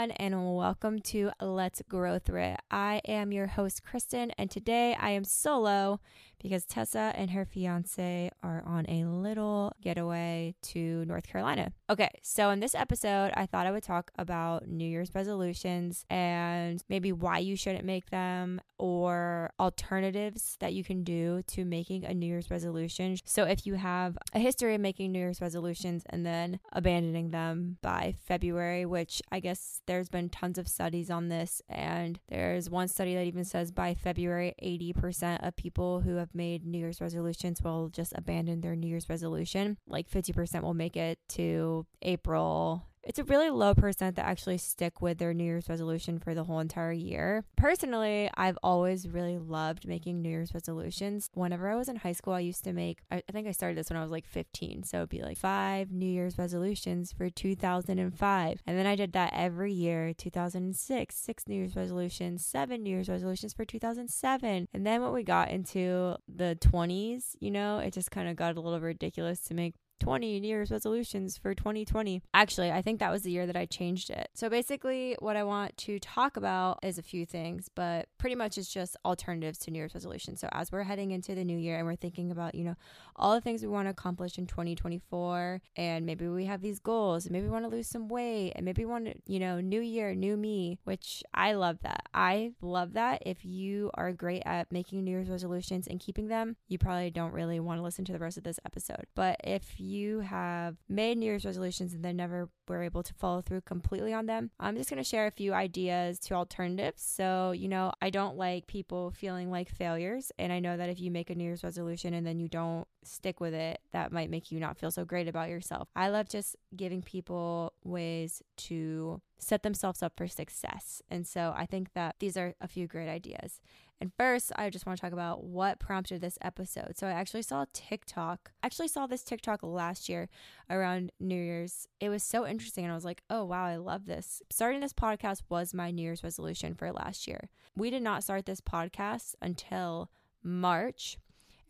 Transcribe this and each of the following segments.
everyone, and welcome to Let's Grow Through It. I am your host, Kristin, and today I am solo because Tessa and her fiance are on a little getaway to North Carolina. Okay, so in this episode, I thought I would talk about New Year's resolutions and maybe why you shouldn't make them or alternatives that you can do to making a New Year's resolution. So if you have a history of making New Year's resolutions and then abandoning them by February, which I guess there's been tons of studies on this, and there's one study that even says by February, 80% of people who have have made New Year's resolutions will just abandon their New Year's resolution. Like 50% will make it to April it's a really low percent that actually stick with their New Year's resolution for the whole entire year. Personally, I've always really loved making New Year's resolutions. Whenever I was in high school, I used to make, I think I started this when I was like 15. So it'd be like five New Year's resolutions for 2005. And then I did that every year 2006, six New Year's resolutions, seven New Year's resolutions for 2007. And then when we got into the 20s, you know, it just kind of got a little ridiculous to make 20 New Year's resolutions for 2020. Actually, I think that was the year that I changed it. So basically, what I want to talk about is a few things, but pretty much it's just alternatives to New Year's resolutions. So as we're heading into the new year and we're thinking about, you know, all the things we want to accomplish in 2024, and maybe we have these goals, and maybe we want to lose some weight, and maybe we want to, you know, new year, new me, which I love that. I love that. If you are great at making New Year's resolutions and keeping them, you probably don't really want to listen to the rest of this episode. But if you you have made New Year's resolutions and then never were able to follow through completely on them, I'm just going to share a few ideas to alternatives. So, you know, I don't like people feeling like failures. And I know that if you make a New Year's resolution and then you don't stick with it, that might make you not feel so great about yourself. I love just giving people ways to set themselves up for success. And so I think that these are a few great ideas. And first, I just want to talk about what prompted this episode. So I actually saw TikTok. I actually saw this TikTok last year around New Year's. It was so interesting and I was like, "Oh, wow, I love this." Starting this podcast was my New Year's resolution for last year. We did not start this podcast until March.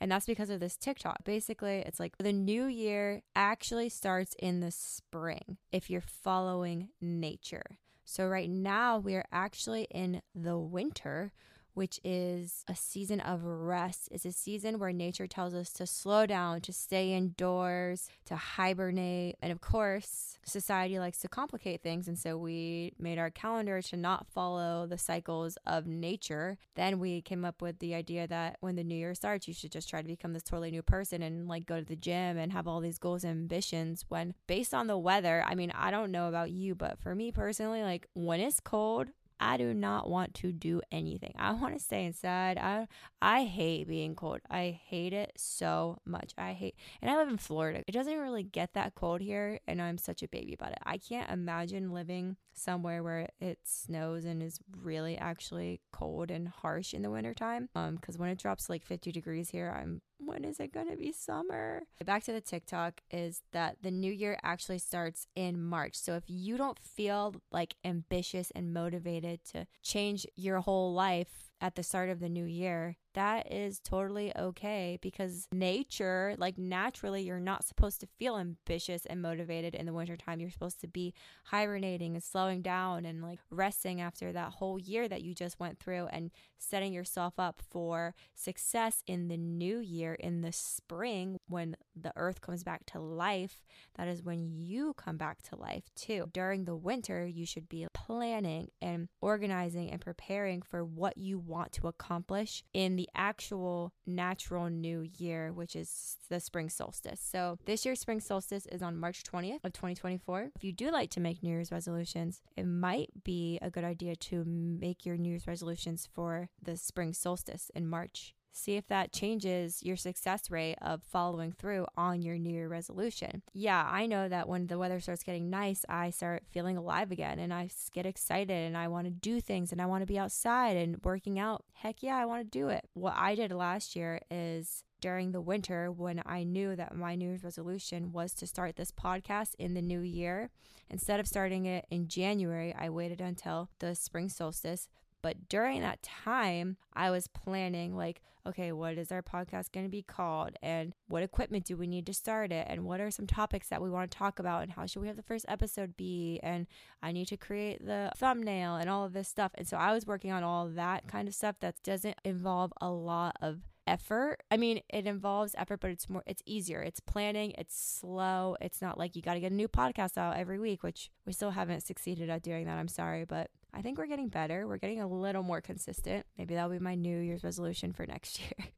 And that's because of this TikTok. Basically, it's like the new year actually starts in the spring if you're following nature. So, right now, we are actually in the winter, which is a season of rest. It's a season where nature tells us to slow down, to stay indoors, to hibernate. And of course, society likes to complicate things. And so we made our calendar to not follow the cycles of nature. Then we came up with the idea that when the new year starts, you should just try to become this totally new person and like go to the gym and have all these goals and ambitions. When based on the weather, I mean, I don't know about you, but for me personally, like when it's cold, I do not want to do anything. I want to stay inside. I I hate being cold. I hate it so much. I hate and I live in Florida. It doesn't really get that cold here and I'm such a baby about it. I can't imagine living somewhere where it snows and is really actually cold and harsh in the wintertime. Um cuz when it drops like 50 degrees here, I'm when is it going to be summer? Back to the TikTok is that the new year actually starts in March. So if you don't feel like ambitious and motivated to change your whole life at the start of the new year, that is totally okay because nature, like naturally, you're not supposed to feel ambitious and motivated in the wintertime. You're supposed to be hibernating and slowing down and like resting after that whole year that you just went through and setting yourself up for success in the new year in the spring when the earth comes back to life. That is when you come back to life too. During the winter, you should be planning and organizing and preparing for what you want to accomplish in the actual natural new year, which is the spring solstice. So this year's spring solstice is on March 20th of 2024. If you do like to make New Year's resolutions, it might be a good idea to make your New Year's resolutions for the spring solstice in March See if that changes your success rate of following through on your New Year resolution. Yeah, I know that when the weather starts getting nice, I start feeling alive again and I get excited and I want to do things and I want to be outside and working out. Heck yeah, I want to do it. What I did last year is during the winter when I knew that my New Year's resolution was to start this podcast in the new year. Instead of starting it in January, I waited until the spring solstice But during that time, I was planning, like, okay, what is our podcast going to be called? And what equipment do we need to start it? And what are some topics that we want to talk about? And how should we have the first episode be? And I need to create the thumbnail and all of this stuff. And so I was working on all that kind of stuff that doesn't involve a lot of effort. I mean, it involves effort, but it's more it's easier. It's planning, it's slow. It's not like you got to get a new podcast out every week, which we still haven't succeeded at doing that. I'm sorry, but I think we're getting better. We're getting a little more consistent. Maybe that'll be my New Year's resolution for next year.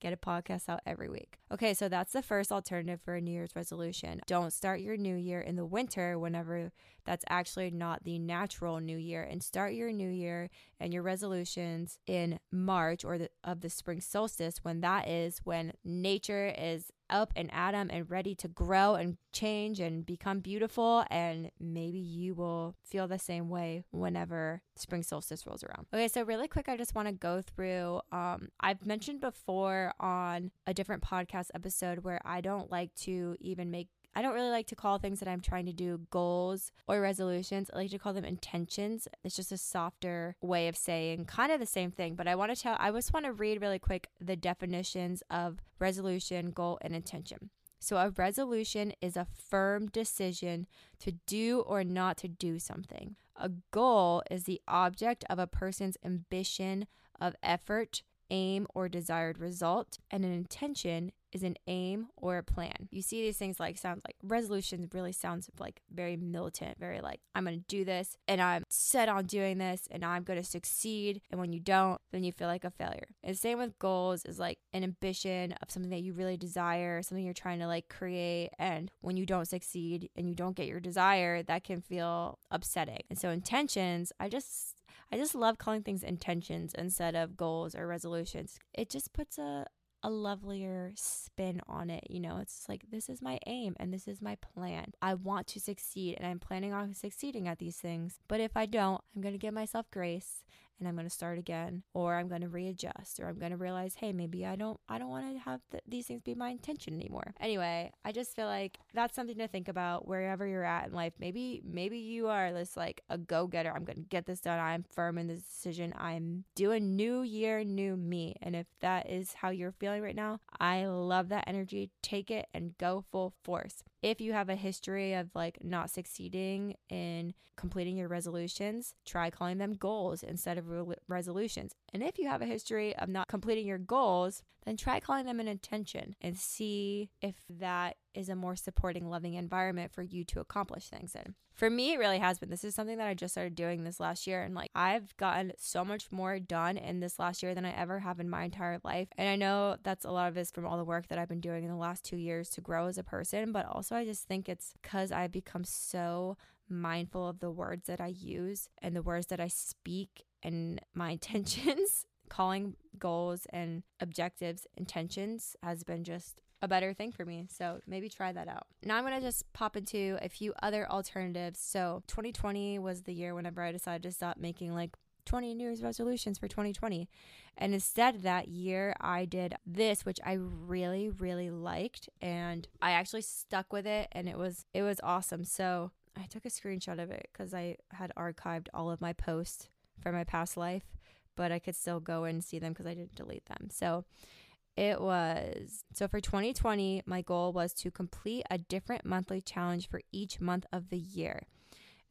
Get a podcast out every week. Okay, so that's the first alternative for a New Year's resolution. Don't start your new year in the winter whenever that's actually not the natural new year and start your new year and your resolutions in March or the, of the spring solstice when that is when nature is up and at them and ready to grow and change and become beautiful. And maybe you will feel the same way whenever spring solstice rolls around. Okay, so really quick, I just want to go through. Um, I've mentioned before on a different podcast episode where I don't like to even make I don't really like to call things that I'm trying to do goals or resolutions. I like to call them intentions. It's just a softer way of saying kind of the same thing. But I want to tell, I just want to read really quick the definitions of resolution, goal, and intention. So, a resolution is a firm decision to do or not to do something. A goal is the object of a person's ambition of effort, aim, or desired result. And an intention is an aim or a plan. You see these things like sounds like resolutions really sounds like very militant, very like I'm going to do this and I'm set on doing this and I'm going to succeed. And when you don't, then you feel like a failure. And same with goals is like an ambition of something that you really desire, something you're trying to like create. And when you don't succeed and you don't get your desire, that can feel upsetting. And so intentions, I just I just love calling things intentions instead of goals or resolutions. It just puts a, a lovelier spin on it. You know, it's like, this is my aim and this is my plan. I want to succeed and I'm planning on succeeding at these things. But if I don't, I'm going to give myself grace and I'm going to start again or I'm going to readjust or I'm going to realize hey maybe I don't I don't want to have th- these things be my intention anymore. Anyway, I just feel like that's something to think about wherever you're at in life. Maybe maybe you are this like a go-getter. I'm going to get this done. I'm firm in this decision. I'm doing new year new me. And if that is how you're feeling right now, I love that energy. Take it and go full force if you have a history of like not succeeding in completing your resolutions, try calling them goals instead of re- resolutions. And if you have a history of not completing your goals, then try calling them an intention and see if that is a more supporting, loving environment for you to accomplish things in. For me, it really has been. This is something that I just started doing this last year. And like, I've gotten so much more done in this last year than I ever have in my entire life. And I know that's a lot of this from all the work that I've been doing in the last two years to grow as a person. But also, I just think it's because I've become so mindful of the words that I use and the words that I speak and my intentions calling goals and objectives intentions has been just a better thing for me. So maybe try that out. Now I'm going to just pop into a few other alternatives. So 2020 was the year whenever I decided to stop making like 20 New Year's resolutions for 2020. And instead that year, I did this, which I really, really liked. And I actually stuck with it and it was, it was awesome. So I took a screenshot of it because I had archived all of my posts from my past life, but I could still go and see them because I didn't delete them. So it was so for 2020, my goal was to complete a different monthly challenge for each month of the year.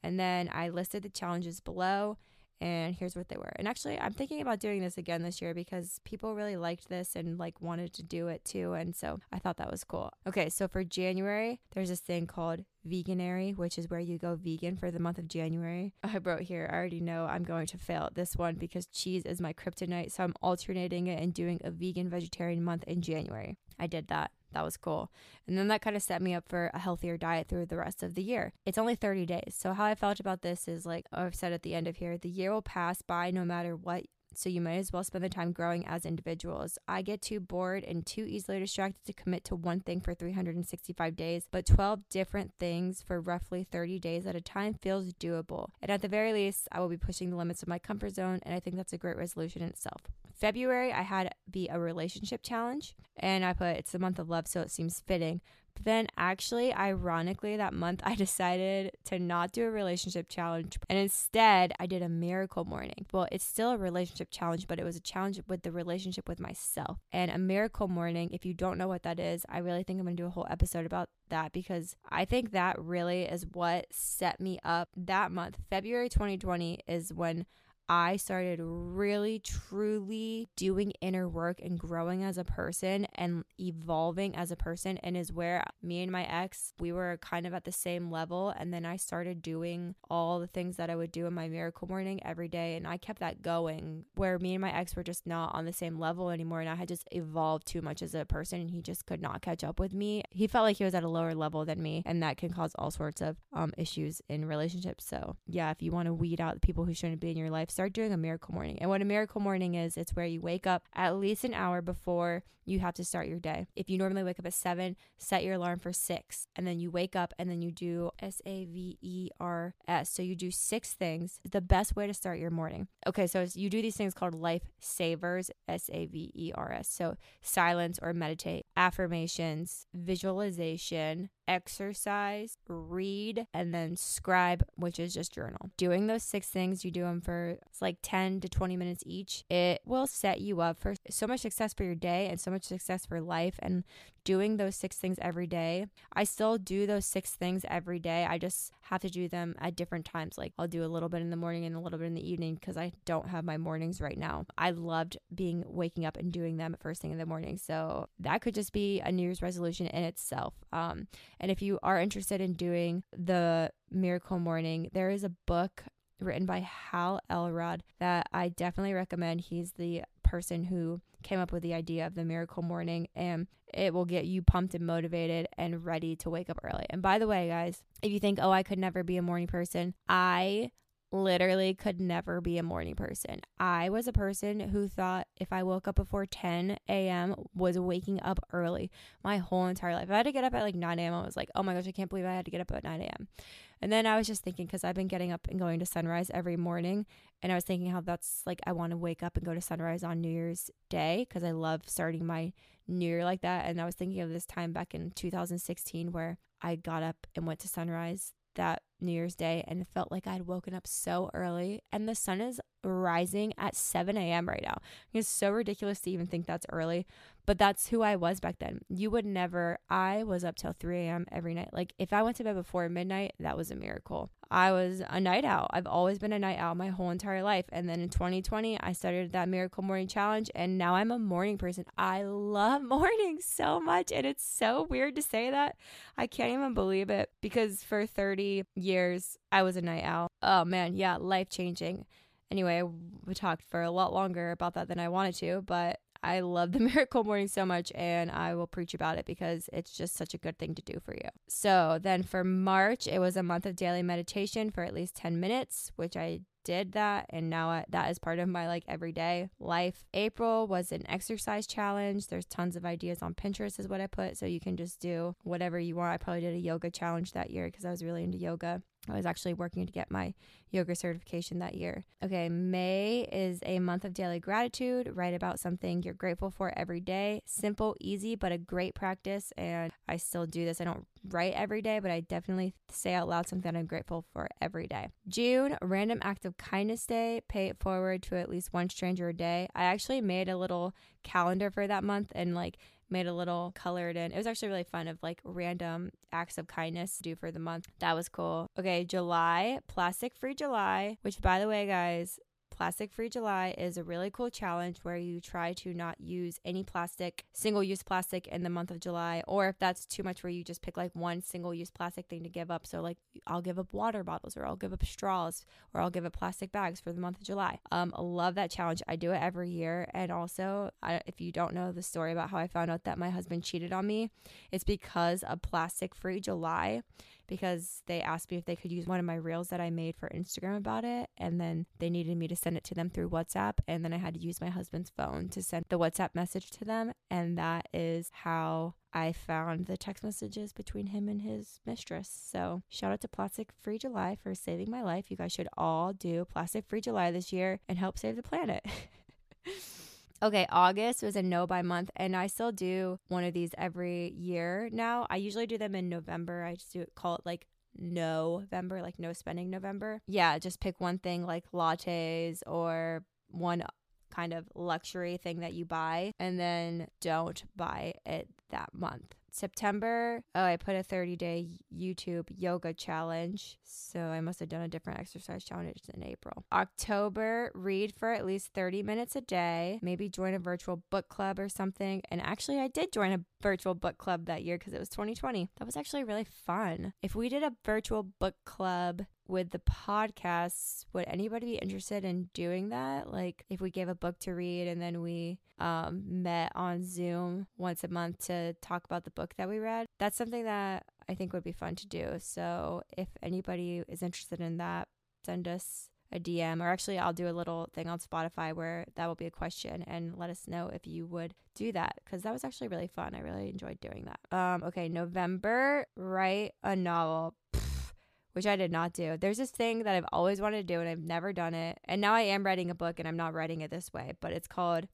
And then I listed the challenges below and here's what they were. And actually, I'm thinking about doing this again this year because people really liked this and like wanted to do it too. And so I thought that was cool. Okay, so for January, there's this thing called Veganuary, which is where you go vegan for the month of January. I wrote here, I already know I'm going to fail at this one because cheese is my kryptonite. So I'm alternating it and doing a vegan vegetarian month in January. I did that. That was cool. And then that kind of set me up for a healthier diet through the rest of the year. It's only 30 days. So, how I felt about this is like I've said at the end of here the year will pass by no matter what so you might as well spend the time growing as individuals. I get too bored and too easily distracted to commit to one thing for 365 days, but 12 different things for roughly 30 days at a time feels doable. And at the very least, I will be pushing the limits of my comfort zone, and I think that's a great resolution in itself. February, I had be a relationship challenge, and I put it's the month of love, so it seems fitting. But then, actually, ironically, that month I decided to not do a relationship challenge and instead I did a miracle morning. Well, it's still a relationship challenge, but it was a challenge with the relationship with myself. And a miracle morning, if you don't know what that is, I really think I'm to do a whole episode about that because I think that really is what set me up that month. February 2020 is when I started really truly doing inner work and growing as a person and evolving as a person and is where me and my ex we were kind of at the same level and then I started doing all the things that I would do in my miracle morning every day and I kept that going where me and my ex were just not on the same level anymore and I had just evolved too much as a person and he just could not catch up with me. He felt like he was at a lower level than me and that can cause all sorts of um, issues in relationships. So, yeah, if you want to weed out the people who shouldn't be in your life, start doing a miracle morning. And what a miracle morning is, it's where you wake up at least an hour before you have to start your day. If you normally wake up at seven, set your alarm for six. And then you wake up and then you do S A V E R S. So you do six things. The best way to start your morning. Okay, so you do these things called life savers, S A V E R S. So silence or meditate, affirmations, visualization, exercise, read, and then scribe, which is just journal. Doing those six things, you do them for it's like 10 to 20 minutes each. It will set you up for so much success for your day and so much success for life. And doing those six things every day, I still do those six things every day. I just have to do them at different times. Like I'll do a little bit in the morning and a little bit in the evening because I don't have my mornings right now. I loved being waking up and doing them first thing in the morning. So that could just be a New Year's resolution in itself. Um, and if you are interested in doing the miracle morning, there is a book written by Hal Elrod that I definitely recommend. He's the person who came up with the idea of the miracle morning and it will get you pumped and motivated and ready to wake up early. And by the way, guys, if you think, "Oh, I could never be a morning person," I literally could never be a morning person. I was a person who thought if I woke up before 10 a.m. was waking up early my whole entire life. If I had to get up at like 9 a.m., I was like, oh my gosh, I can't believe I had to get up at 9 a.m. And then I was just thinking, because I've been getting up and going to sunrise every morning, and I was thinking how that's like, I want to wake up and go to sunrise on New Year's Day because I love starting my New Year like that. And I was thinking of this time back in 2016 where I got up and went to sunrise that New Year's Day and it felt like I'd woken up so early. And the sun is rising at 7 a.m. right now. It's so ridiculous to even think that's early, but that's who I was back then. You would never, I was up till 3 a.m. every night. Like if I went to bed before midnight, that was a miracle. I was a night owl. I've always been a night owl my whole entire life. And then in 2020, I started that Miracle Morning Challenge, and now I'm a morning person. I love mornings so much. And it's so weird to say that. I can't even believe it because for 30 years, I was a night owl. Oh man, yeah, life changing. Anyway, we talked for a lot longer about that than I wanted to, but I love the miracle morning so much and I will preach about it because it's just such a good thing to do for you. So then for March, it was a month of daily meditation for at least 10 minutes, which I did that and now I, that is part of my like everyday life. April was an exercise challenge. There's tons of ideas on Pinterest is what I put so you can just do whatever you want. I probably did a yoga challenge that year because I was really into yoga. I was actually working to get my yoga certification that year. Okay, May is a month of daily gratitude. Write about something you're grateful for every day. Simple, easy, but a great practice. And I still do this. I don't write every day, but I definitely say out loud something I'm grateful for every day. June, random act of kindness day. Pay it forward to at least one stranger a day. I actually made a little calendar for that month and like made a little colored in. It was actually really fun of like random acts of kindness to do for the month. That was cool. Okay, July, plastic free July, which by the way, guys, Plastic Free July is a really cool challenge where you try to not use any plastic, single use plastic in the month of July. Or if that's too much, where you just pick like one single use plastic thing to give up. So, like, I'll give up water bottles, or I'll give up straws, or I'll give up plastic bags for the month of July. Um, I love that challenge. I do it every year. And also, I, if you don't know the story about how I found out that my husband cheated on me, it's because of Plastic Free July because they asked me if they could use one of my reels that I made for Instagram about it. And then they needed me to send it to them through WhatsApp. And then I had to use my husband's phone to send the WhatsApp message to them. And that is how I found the text messages between him and his mistress. So, shout out to Plastic Free July for saving my life. You guys should all do Plastic Free July this year and help save the planet. Okay, August was a no buy month, and I still do one of these every year now. I usually do them in November. I just do it, call it like November, like no spending November. Yeah, just pick one thing like lattes or one kind of luxury thing that you buy and then don't buy it that month. September, oh, I put a 30 day YouTube yoga challenge. So I must have done a different exercise challenge in April. October, read for at least 30 minutes a day. Maybe join a virtual book club or something. And actually, I did join a virtual book club that year because it was 2020. That was actually really fun. If we did a virtual book club with the podcasts, would anybody be interested in doing that? Like if we gave a book to read and then we um, met on Zoom once a month to talk about the book that we read, that's something that I think would be fun to do. So if anybody is interested in that, send us a DM or actually I'll do a little thing on Spotify where that will be a question and let us know if you would do that because that was actually really fun. I really enjoyed doing that. Um okay, November, write a novel which I did not do. There's this thing that I've always wanted to do and I've never done it. And now I am writing a book and I'm not writing it this way, but it's called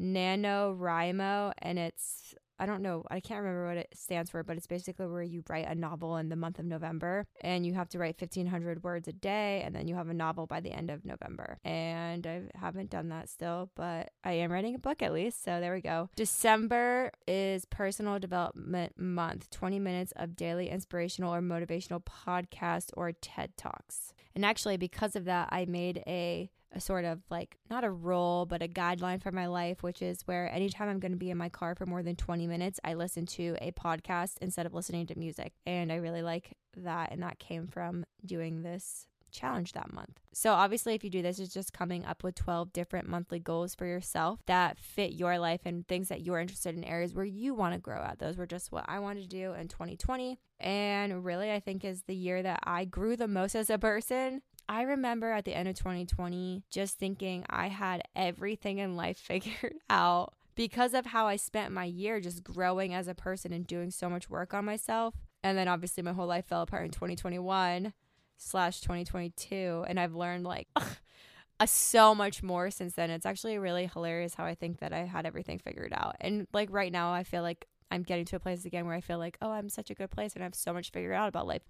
NaNoWriMo and it's I don't know, I can't remember what it stands for, but it's basically where you write a novel in the month of November and you have to write 1500 words a day and then you have a novel by the end of November. And I haven't done that still, but I am writing a book at least. So there we go. December is personal development month 20 minutes of daily inspirational or motivational podcast or TED Talks. And actually, because of that, I made a a sort of like not a rule, but a guideline for my life, which is where anytime I'm going to be in my car for more than 20 minutes, I listen to a podcast instead of listening to music. And I really like that. And that came from doing this challenge that month. So, obviously, if you do this, it's just coming up with 12 different monthly goals for yourself that fit your life and things that you're interested in areas where you want to grow at. Those were just what I wanted to do in 2020. And really, I think is the year that I grew the most as a person. I remember at the end of 2020 just thinking I had everything in life figured out because of how I spent my year just growing as a person and doing so much work on myself. And then obviously my whole life fell apart in 2021 slash 2022. And I've learned like a, so much more since then. It's actually really hilarious how I think that I had everything figured out. And like right now, I feel like I'm getting to a place again where I feel like, oh, I'm such a good place and I have so much figured out about life.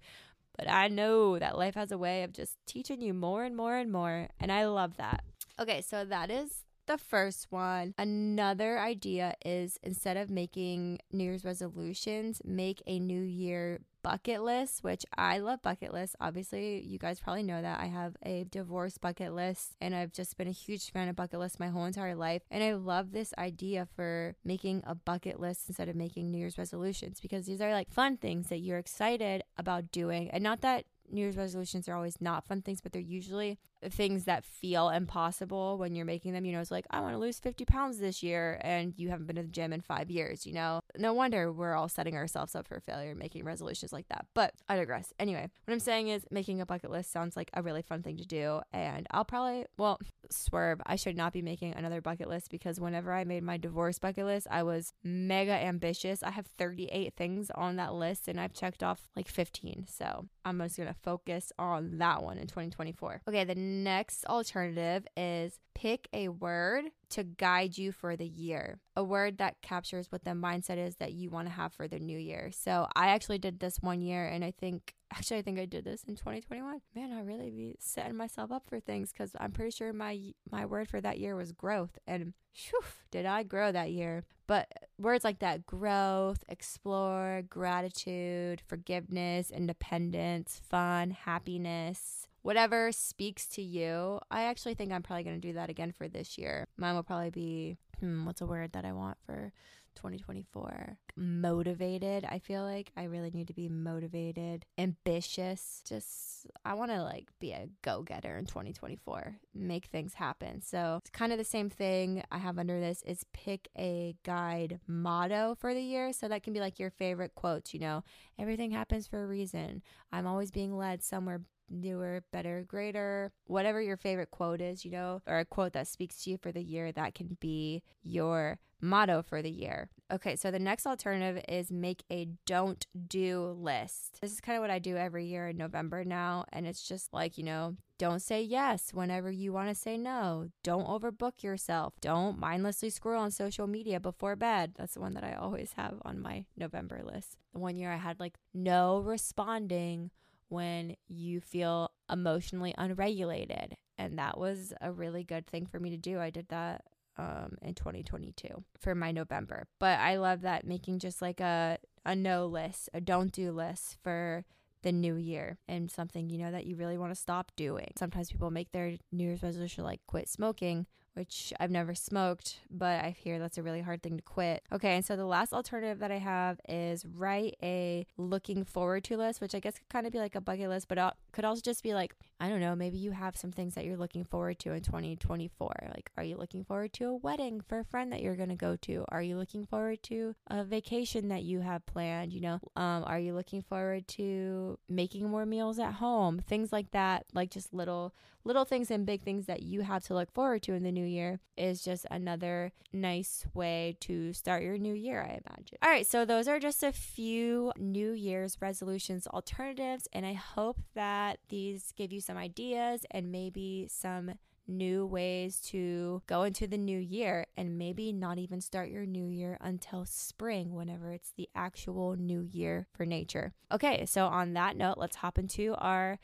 But I know that life has a way of just teaching you more and more and more. And I love that. Okay, so that is the first one. Another idea is instead of making New Year's resolutions, make a New Year bucket list, which I love bucket lists. Obviously, you guys probably know that I have a divorce bucket list and I've just been a huge fan of bucket lists my whole entire life. And I love this idea for making a bucket list instead of making New Year's resolutions because these are like fun things that you're excited about doing. And not that New Year's resolutions are always not fun things, but they're usually things that feel impossible when you're making them. You know, it's like, I want to lose 50 pounds this year, and you haven't been to the gym in five years, you know? No wonder we're all setting ourselves up for failure making resolutions like that. But I digress. Anyway, what I'm saying is making a bucket list sounds like a really fun thing to do. And I'll probably, well, swerve. I should not be making another bucket list because whenever I made my divorce bucket list, I was mega ambitious. I have 38 things on that list, and I've checked off like 15. So I'm just going to focus on that one in 2024. Okay, the next alternative is pick a word to guide you for the year, a word that captures what the mindset is that you want to have for the new year. So I actually did this one year, and I think actually I think I did this in 2021. Man, I really be setting myself up for things because I'm pretty sure my my word for that year was growth, and whew, did I grow that year? But words like that growth, explore, gratitude, forgiveness, independence, fun, happiness, whatever speaks to you. I actually think I'm probably going to do that again for this year. Mine will probably be hmm, what's a word that I want for 2024? Motivated. I feel like I really need to be motivated, ambitious. Just, I want to like be a go getter in 2024, make things happen. So it's kind of the same thing I have under this is pick a guide motto for the year. So that can be like your favorite quotes, you know, everything happens for a reason. I'm always being led somewhere newer, better, greater, whatever your favorite quote is, you know, or a quote that speaks to you for the year, that can be your motto for the year. Okay, so the next alternative is make a don't do list. This is kind of what I do every year in November now. And it's just like, you know, don't say yes whenever you want to say no. Don't overbook yourself. Don't mindlessly scroll on social media before bed. That's the one that I always have on my November list. The one year I had like no responding when you feel emotionally unregulated. And that was a really good thing for me to do. I did that um, in 2022 for my November. But I love that making just like a, a no list, a don't do list for the new year and something you know that you really want to stop doing. Sometimes people make their New Year's resolution like quit smoking, which I've never smoked, but I hear that's a really hard thing to quit. Okay, and so the last alternative that I have is write a looking forward to list, which I guess could kind of be like a bucket list, but could also just be like, I don't know, maybe you have some things that you're looking forward to in 2024. Like, are you looking forward to a wedding for a friend that you're going to go to? Are you looking forward to a vacation that you have planned? You know, um, are you looking forward to making more meals at home? Things like that, like just little little things and big things that you have to look forward to in the new year is just another nice way to start your new year, I imagine. All right, so those are just a few New Year's resolutions alternatives, and I hope that these give you some ideas and maybe some new ways to go into the new year and maybe not even start your new year until spring whenever it's the actual new year for nature. Okay, so on that note, let's hop into our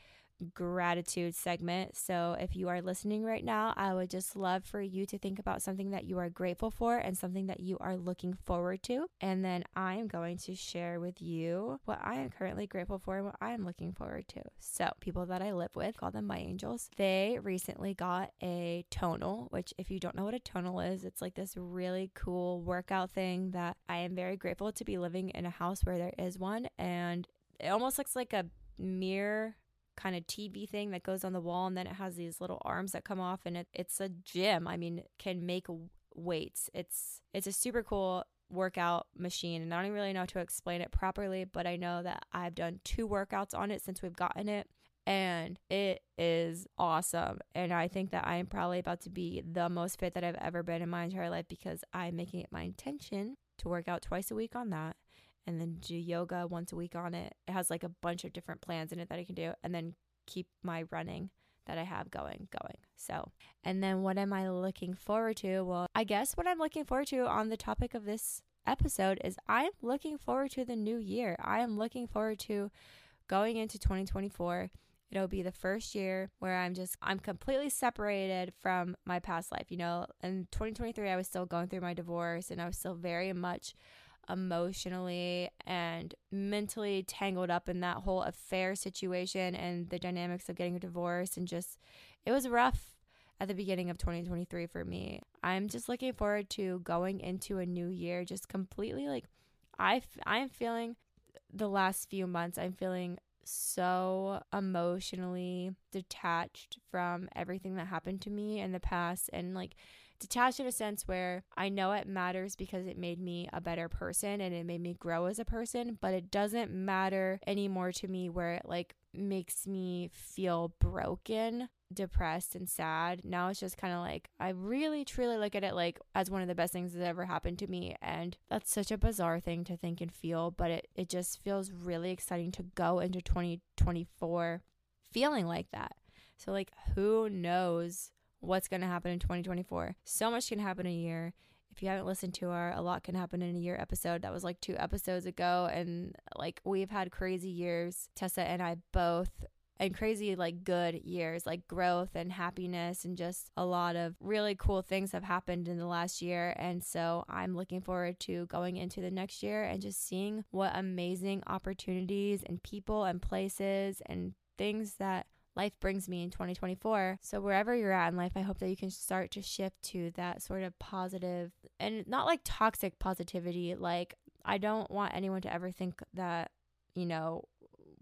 gratitude segment. So, if you are listening right now, I would just love for you to think about something that you are grateful for and something that you are looking forward to. And then I am going to share with you what I am currently grateful for and what I am looking forward to. So, people that I live with, call them my angels, they recently got a tonal, which, if you don't know what a tonal is, it's like this really cool workout thing that I am very grateful to be living in a house where there is one. And it almost looks like a mirror kind of TV thing that goes on the wall, and then it has these little arms that come off, and it, it's a gym. I mean, can make weights. It's it's a super cool workout machine, and I don't really know how to explain it properly, but I know that I've done two workouts on it since we've gotten it. And it is awesome. And I think that I am probably about to be the most fit that I've ever been in my entire life because I'm making it my intention to work out twice a week on that and then do yoga once a week on it. It has like a bunch of different plans in it that I can do, and then keep my running that I have going going. So, and then what am I looking forward to? Well, I guess what I'm looking forward to on the topic of this episode is I'm looking forward to the new year. I am looking forward to going into 2024. It'll be the first year where I'm just I'm completely separated from my past life. You know, in 2023 I was still going through my divorce and I was still very much emotionally and mentally tangled up in that whole affair situation and the dynamics of getting a divorce and just it was rough at the beginning of 2023 for me. I'm just looking forward to going into a new year just completely like I I'm feeling the last few months I'm feeling so emotionally detached from everything that happened to me in the past and like detached in a sense where I know it matters because it made me a better person and it made me grow as a person, but it doesn't matter anymore to me where it like makes me feel broken depressed and sad. Now it's just kind of like I really truly look at it like as one of the best things that ever happened to me and that's such a bizarre thing to think and feel, but it it just feels really exciting to go into 2024 feeling like that. So like who knows what's going to happen in 2024. So much can happen in a year. If you haven't listened to our A Lot Can Happen in a Year episode, that was like two episodes ago. And like we've had crazy years, Tessa and I both and crazy like good years like growth and happiness and just a lot of really cool things have happened in the last year and so i'm looking forward to going into the next year and just seeing what amazing opportunities and people and places and things that life brings me in 2024. So, wherever you're at in life, I hope that you can start to shift to that sort of positive and not like toxic positivity. Like, I don't want anyone to ever think that, you know,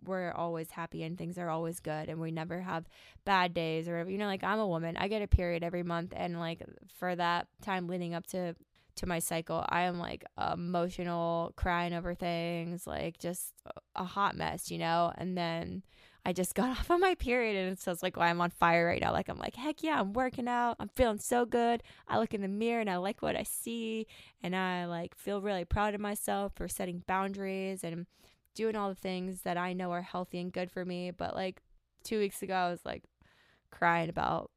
we're always happy and things are always good and we never have bad days or you know like I'm a woman I get a period every month and like for that time leading up to to my cycle I am like emotional crying over things like just a hot mess you know and then I just got off of my period and it says like why I'm on fire right now. Like I'm like, heck yeah, I'm working out. I'm feeling so good. I look in the mirror and I like what I see and I like feel really proud of myself for setting boundaries and doing all the things that I know are healthy and good for me. But like two weeks ago I was like crying about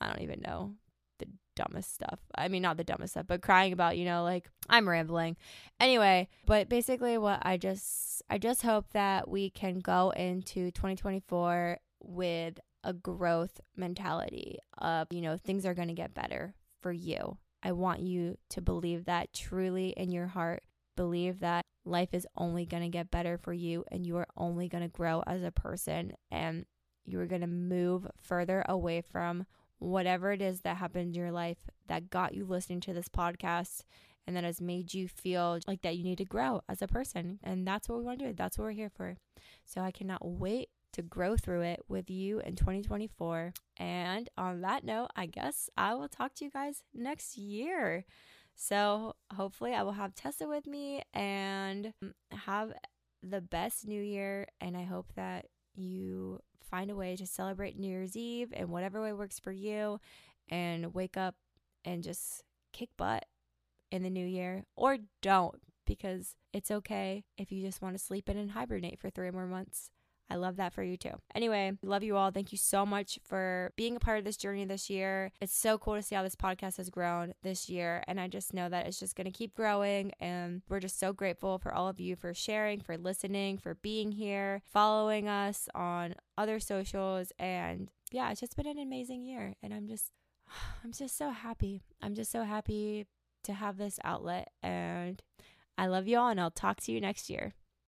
I don't even know the dumbest stuff. I mean, not the dumbest stuff, but crying about, you know, like I'm rambling. Anyway, but basically what I just I just hope that we can go into 2024 with a growth mentality of, you know, things are going to get better for you. I want you to believe that truly in your heart. Believe that life is only going to get better for you and you are only going to grow as a person and you are going to move further away from whatever it is that happened in your life that got you listening to this podcast and that has made you feel like that you need to grow as a person. And that's what we want to do. That's what we're here for. So I cannot wait to grow through it with you in 2024. And on that note, I guess I will talk to you guys next year. So hopefully, I will have Tessa with me and have the best new year. And I hope that you find a way to celebrate New Year's Eve in whatever way works for you and wake up and just kick butt in the new year or don't because it's okay if you just want to sleep in and hibernate for three more months. I love that for you too. Anyway, love you all. Thank you so much for being a part of this journey this year. It's so cool to see how this podcast has grown this year. And I just know that it's just going to keep growing. And we're just so grateful for all of you for sharing, for listening, for being here, following us on other socials. And yeah, it's just been an amazing year. And I'm just, I'm just so happy. I'm just so happy to have this outlet. And I love you all. And I'll talk to you next year.